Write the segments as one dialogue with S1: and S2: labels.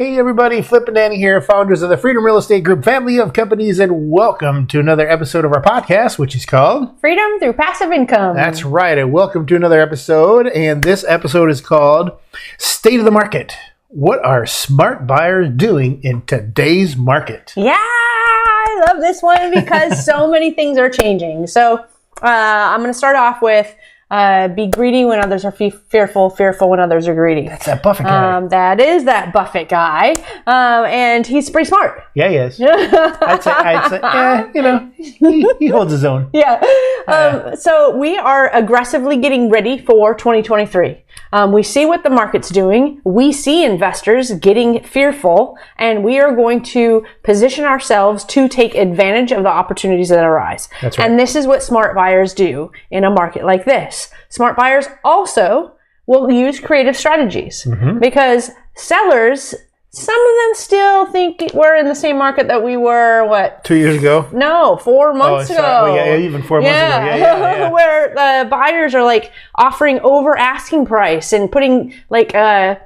S1: Hey everybody, Flip and Danny here, founders of the Freedom Real Estate Group family of companies, and welcome to another episode of our podcast, which is called
S2: Freedom through passive income.
S1: That's right, and welcome to another episode. And this episode is called State of the Market. What are smart buyers doing in today's market?
S2: Yeah, I love this one because so many things are changing. So uh, I'm going to start off with uh, be greedy when others are fe- fearful, fearful when others are greedy.
S1: That's that Buffett guy.
S2: Um, that is that Buffett guy, um, and he's pretty smart.
S1: yeah, he is. I'd say, I'd say, eh, you know, he, he holds his own.
S2: Yeah. Um, so we are aggressively getting ready for 2023. Um, we see what the market's doing. We see investors getting fearful, and we are going to position ourselves to take advantage of the opportunities that arise.
S1: Right.
S2: And this is what smart buyers do in a market like this. Smart buyers also will use creative strategies
S1: Mm-hmm.
S2: because sellers, some of them still think we're in the same market that we were, what,
S1: Two years ago.
S2: no, four months
S1: sorry.
S2: ago.
S1: Well, yeah, yeah, even four months ago. Yeah, yeah, yeah.
S2: Where the buyers are like offering over asking price and putting like uh,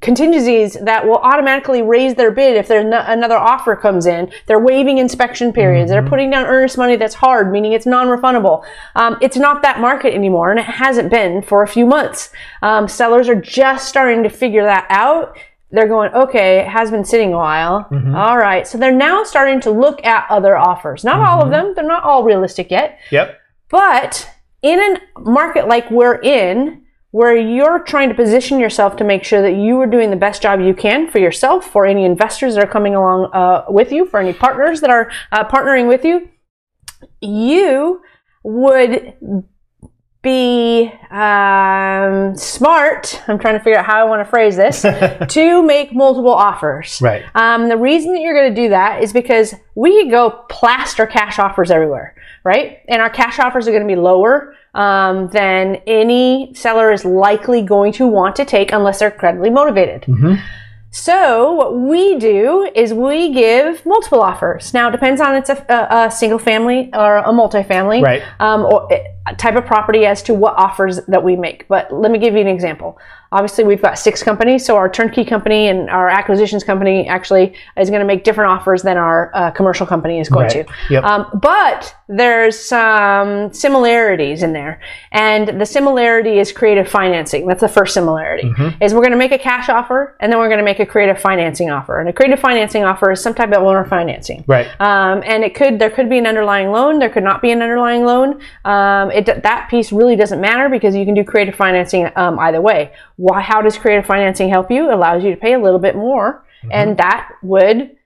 S2: contingencies that will automatically raise their bid if there's no, another offer comes in. They're waiving inspection periods.
S1: Mm-hmm.
S2: They're putting down earnest money that's hard, meaning it's non-refundable. Um, it's not that market anymore, and it hasn't been for a few months. Um, sellers are just starting to figure that out they're going, okay, it has been sitting a while.
S1: Mm-hmm.
S2: All right. So they're now starting to look at other offers. Not all
S1: Mm-hmm.
S2: of them, they're not all realistic yet.
S1: Yep.
S2: But in a market like we're in, where you're trying to position yourself to make sure that you are doing the best job you can for yourself, for any investors that are coming along uh, with you, for any partners that are uh, partnering with you, you would be um, smart. I'm trying to figure out how I want to phrase this to make multiple offers.
S1: Right.
S2: Um, the reason that you're going to do that is because we could go plaster cash offers everywhere, right? And our cash offers are going to be lower um, than any seller is likely going to want to take unless they're credibly motivated. So what we do is we give multiple offers. Now it depends on it's a, a, a single family or a multifamily,
S1: Right.
S2: Um, or a type of property as to what offers that we make. But let me give you an example. Obviously, we've got six companies, so our turnkey company and our acquisitions company actually is going to make different offers than our uh, commercial company is going
S1: Right.
S2: to.
S1: Yep.
S2: Um, but there's some similarities in there, and the similarity is creative financing. That's the first similarity.
S1: Mm-hmm.
S2: Is we're going to make a cash offer, and then we're going to make a creative financing offer. And a creative financing offer is some type of owner financing.
S1: Right.
S2: Um, and it could there could be an underlying loan, there could not be an underlying loan. Um, it that piece really doesn't matter because you can do creative financing um, either way. Why? How does creative financing help you? It allows you to pay a little bit more, and that would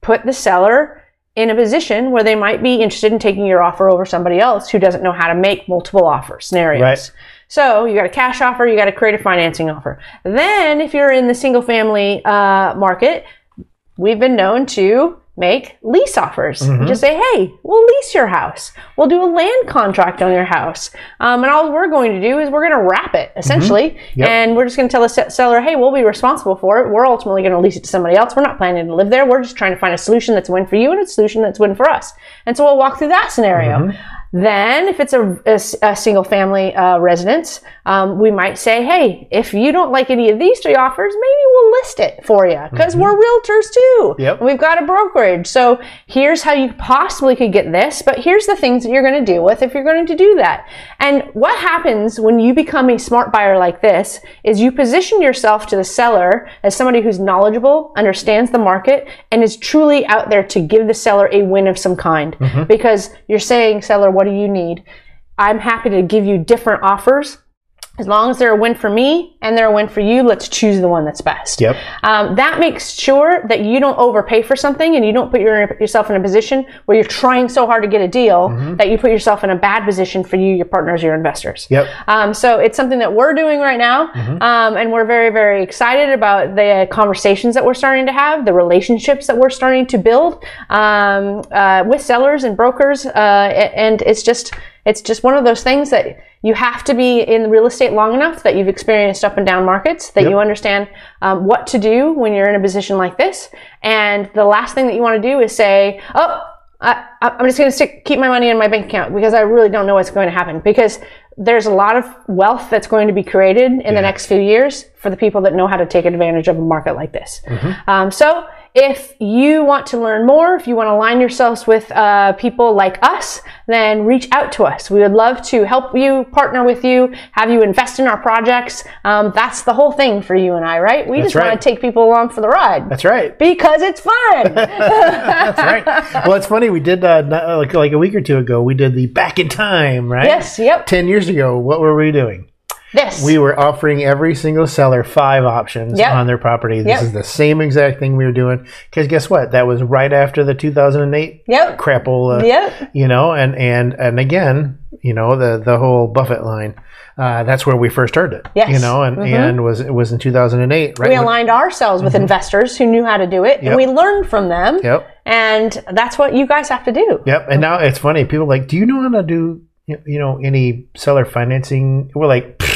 S2: put the seller in a position where they might be interested in taking your offer over somebody else who doesn't know how to make multiple offer scenarios.
S1: Right.
S2: So you got a cash offer, you got a creative financing offer. Then, if you're in the single family uh, market, we've been known to make lease offers.
S1: Mm-hmm.
S2: Just say, hey, we'll lease your house. We'll do a land contract on your house. Um, and all we're going to do is we're going to wrap it, essentially.
S1: Mm-hmm. Yep.
S2: And we're just going to tell the se- seller, hey, we'll be responsible for it. We're ultimately going to lease it to somebody else. We're not planning to live there. We're just trying to find a solution that's a win for you and a solution that's a win for us. And so we'll walk through that scenario.
S1: Mm-hmm.
S2: Then, if it's a single family uh, residence, um, we might say, hey, if you don't like any of these three offers, maybe we'll list it for you because we're realtors too.
S1: Mm-hmm. Yep.
S2: We've got a brokerage. So here's how you possibly could get this, but here's the things that you're going to deal with if you're going to do that. And what happens when you become a smart buyer like this is you position yourself to the seller as somebody who's knowledgeable, understands the market, and is truly out there to give the seller a win of some kind. Because you're saying, seller, what do you need? I'm happy to give you different offers. As long as they're a win for me and they're a win for you, let's choose the one that's best.
S1: Yep.
S2: Um, that makes sure that you don't overpay for something and you don't put your, yourself in a position where you're trying so hard to get a deal that you put yourself in a bad position for you, your partners, your investors.
S1: Yep.
S2: Um, so it's something that we're doing right now, um, and we're very, very excited about the conversations that we're starting to have, the relationships that we're starting to build um, uh, with sellers and brokers, uh, and it's just it's just one of those things that you have to be in real estate long enough that you've experienced up and down markets, that
S1: Yep.
S2: you understand um, what to do when you're in a position like this. And the last thing that you want to do is say, oh, I, I'm just going to keep my money in my bank account because I really don't know what's going to happen. Because there's a lot of wealth that's going to be created in the next few years for the people that know how to take advantage of a market like this. Um, so if you want to learn more, if you want to align yourselves with uh, people like us, then reach out to us. We would love to help you, partner with you, have you invest in our projects. Um, that's the whole thing for you and I, right? We just
S1: right.
S2: want to take people along for the ride
S1: That's right.
S2: because it's fun.
S1: That's right. Well, it's funny. We did uh, like like a week or two ago. We did the back in time, right?
S2: yes, yep.
S1: Ten years ago, what were we doing?
S2: This.
S1: We were offering every single seller five options
S2: Yep.
S1: on their property. This
S2: Yep.
S1: is the same exact thing we were doing. Because guess what? That was right after the 2008
S2: Yep.
S1: crapple. Uh,
S2: Yep.
S1: You know, and and and again, you know, the the whole Buffett line. Uh, that's where we first heard it.
S2: Yes.
S1: You know, and and was it was in 2008, right?
S2: we aligned ourselves with investors who knew how to do it,
S1: Yep.
S2: and we learned from them.
S1: Yep.
S2: And that's what you guys have to do.
S1: Yep. And now it's funny. People are like, do you know how to do you know any seller financing? We're like, "Pfft,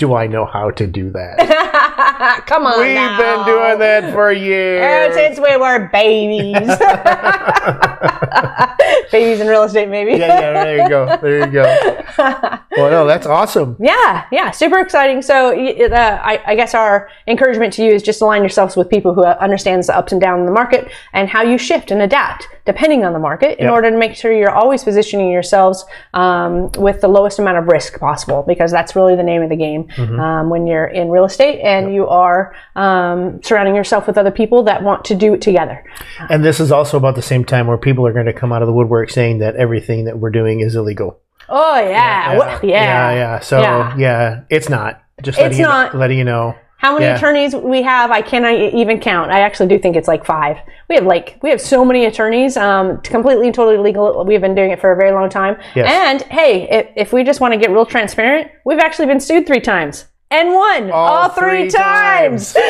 S1: do I know how to do that?
S2: Come on,
S1: We've
S2: now.
S1: been doing that for
S2: Uh,
S1: years.
S2: since we were babies. babies in real estate, maybe.
S1: yeah, yeah. There you go. There you go. Well, no, that's awesome.
S2: Yeah, yeah, super exciting. So, uh, I, I guess our encouragement to you is just align yourselves with people who understands the ups and downs in the market and how you shift and adapt depending on the market in
S1: Yep.
S2: order to make sure you're always positioning yourselves um, with the lowest amount of risk possible because that's really the name of the game
S1: Mm-hmm.
S2: um, when you're in real estate and you are um, surrounding yourself with other people that want to do it together.
S1: And this is also about the same time where people are going to come out of the woodwork saying that everything that we're doing is illegal.
S2: Oh yeah, yeah, yeah.
S1: yeah, yeah. So
S2: Yeah.
S1: yeah, it's not. Just
S2: It's
S1: you,
S2: not.
S1: letting you know.
S2: How many
S1: Yeah.
S2: attorneys we have, I cannot even count. I actually do think it's like five. We have like we have so many attorneys, um, completely and totally legal. We've been doing it for a very long time.
S1: Yes.
S2: And hey, if, if we just want to get real transparent, we've actually been sued three times and won all, three,
S1: three
S2: times.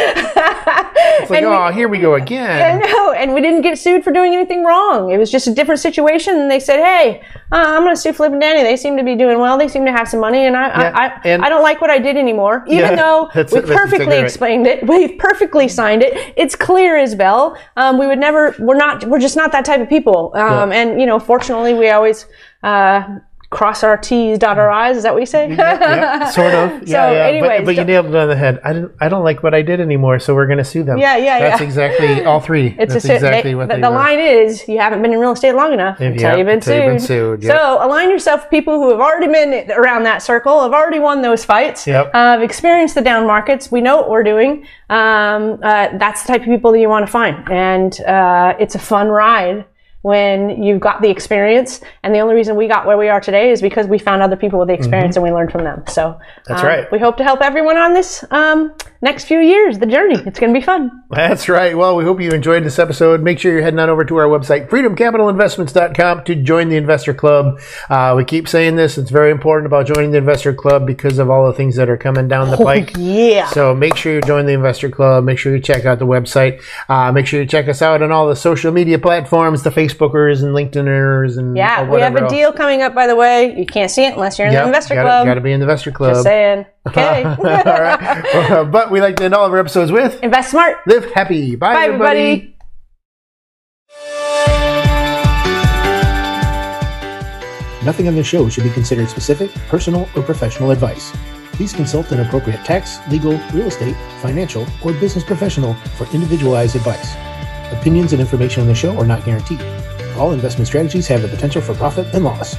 S1: It's like,
S2: And we-
S1: oh, here we go again.
S2: I know, and we didn't get sued for doing anything wrong. It was just a different situation, and they said, "Hey, uh, I'm going to sue Flip and Danny. They seem to be doing well. They seem to have some money, and I,
S1: Yeah,
S2: I, I,
S1: and-
S2: I don't like what I did anymore. Even
S1: Yeah,
S2: though we perfectly
S1: right.
S2: explained it, we perfectly signed it. It's clear as bell. Um, we would never. We're not. We're just not that type of people. Um, And you know, fortunately, we always." Uh, Cross our T's, dot our I's. Is that what you say?
S1: yeah, sort of. Yeah,
S2: So,
S1: yeah.
S2: anyways,
S1: but, but you nailed it on the head. I don't. I don't like what I did anymore, so we're going to sue them.
S2: Yeah, yeah,
S1: That's
S2: yeah.
S1: exactly all three.
S2: It's
S1: That's
S2: a,
S1: exactly
S2: they,
S1: what
S2: the,
S1: they
S2: the
S1: were.
S2: line is you haven't been in real estate long enough
S1: If-
S2: until
S1: yep,
S2: you've been
S1: until
S2: sued.
S1: you've been sued, yep.
S2: So align yourself with people who have already been around that circle, have already won those fights,
S1: Yep.
S2: uh, have experienced the down markets. We know what we're doing. Um, uh, that's the type of people that you want to find, and uh, it's a fun ride. When you've got the experience, and the only reason we got where we are today is because we found other people with the experience and we learned from them. So
S1: Mm-hmm. That's
S2: um,
S1: right.
S2: We hope to help everyone on this um, next few years, the journey. It's going to be fun.
S1: That's right. Well, we hope you enjoyed this episode. Make sure you're heading on over to our website, freedomcapitalinvestments.com, to join the investor club. Uh, we keep saying this. It's very important about joining the investor club because of all the things that are coming down the pike.
S2: Yeah.
S1: So make sure you join the investor club. Make sure you check out the website. Uh, make sure you check us out on all the social media platforms, the Facebookers and LinkedIners and
S2: Yeah,
S1: or
S2: we have a
S1: else.
S2: deal coming up, by the way. You can't see it unless you're in
S1: Yep,
S2: the investor
S1: gotta,
S2: club.
S1: Gotta be in the investor club.
S2: Just saying. Okay.
S1: all right. But we like to end all of our episodes with
S2: Invest smart.
S1: live happy. Bye,
S2: Bye,
S1: everybody.
S2: everybody.
S1: Nothing on this show should be considered specific, personal, or professional advice. Please consult an appropriate tax, legal, real estate, financial, or business professional for individualized advice. Opinions and information on the show are not guaranteed. All investment strategies have the potential for profit and loss.